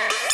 Yeah.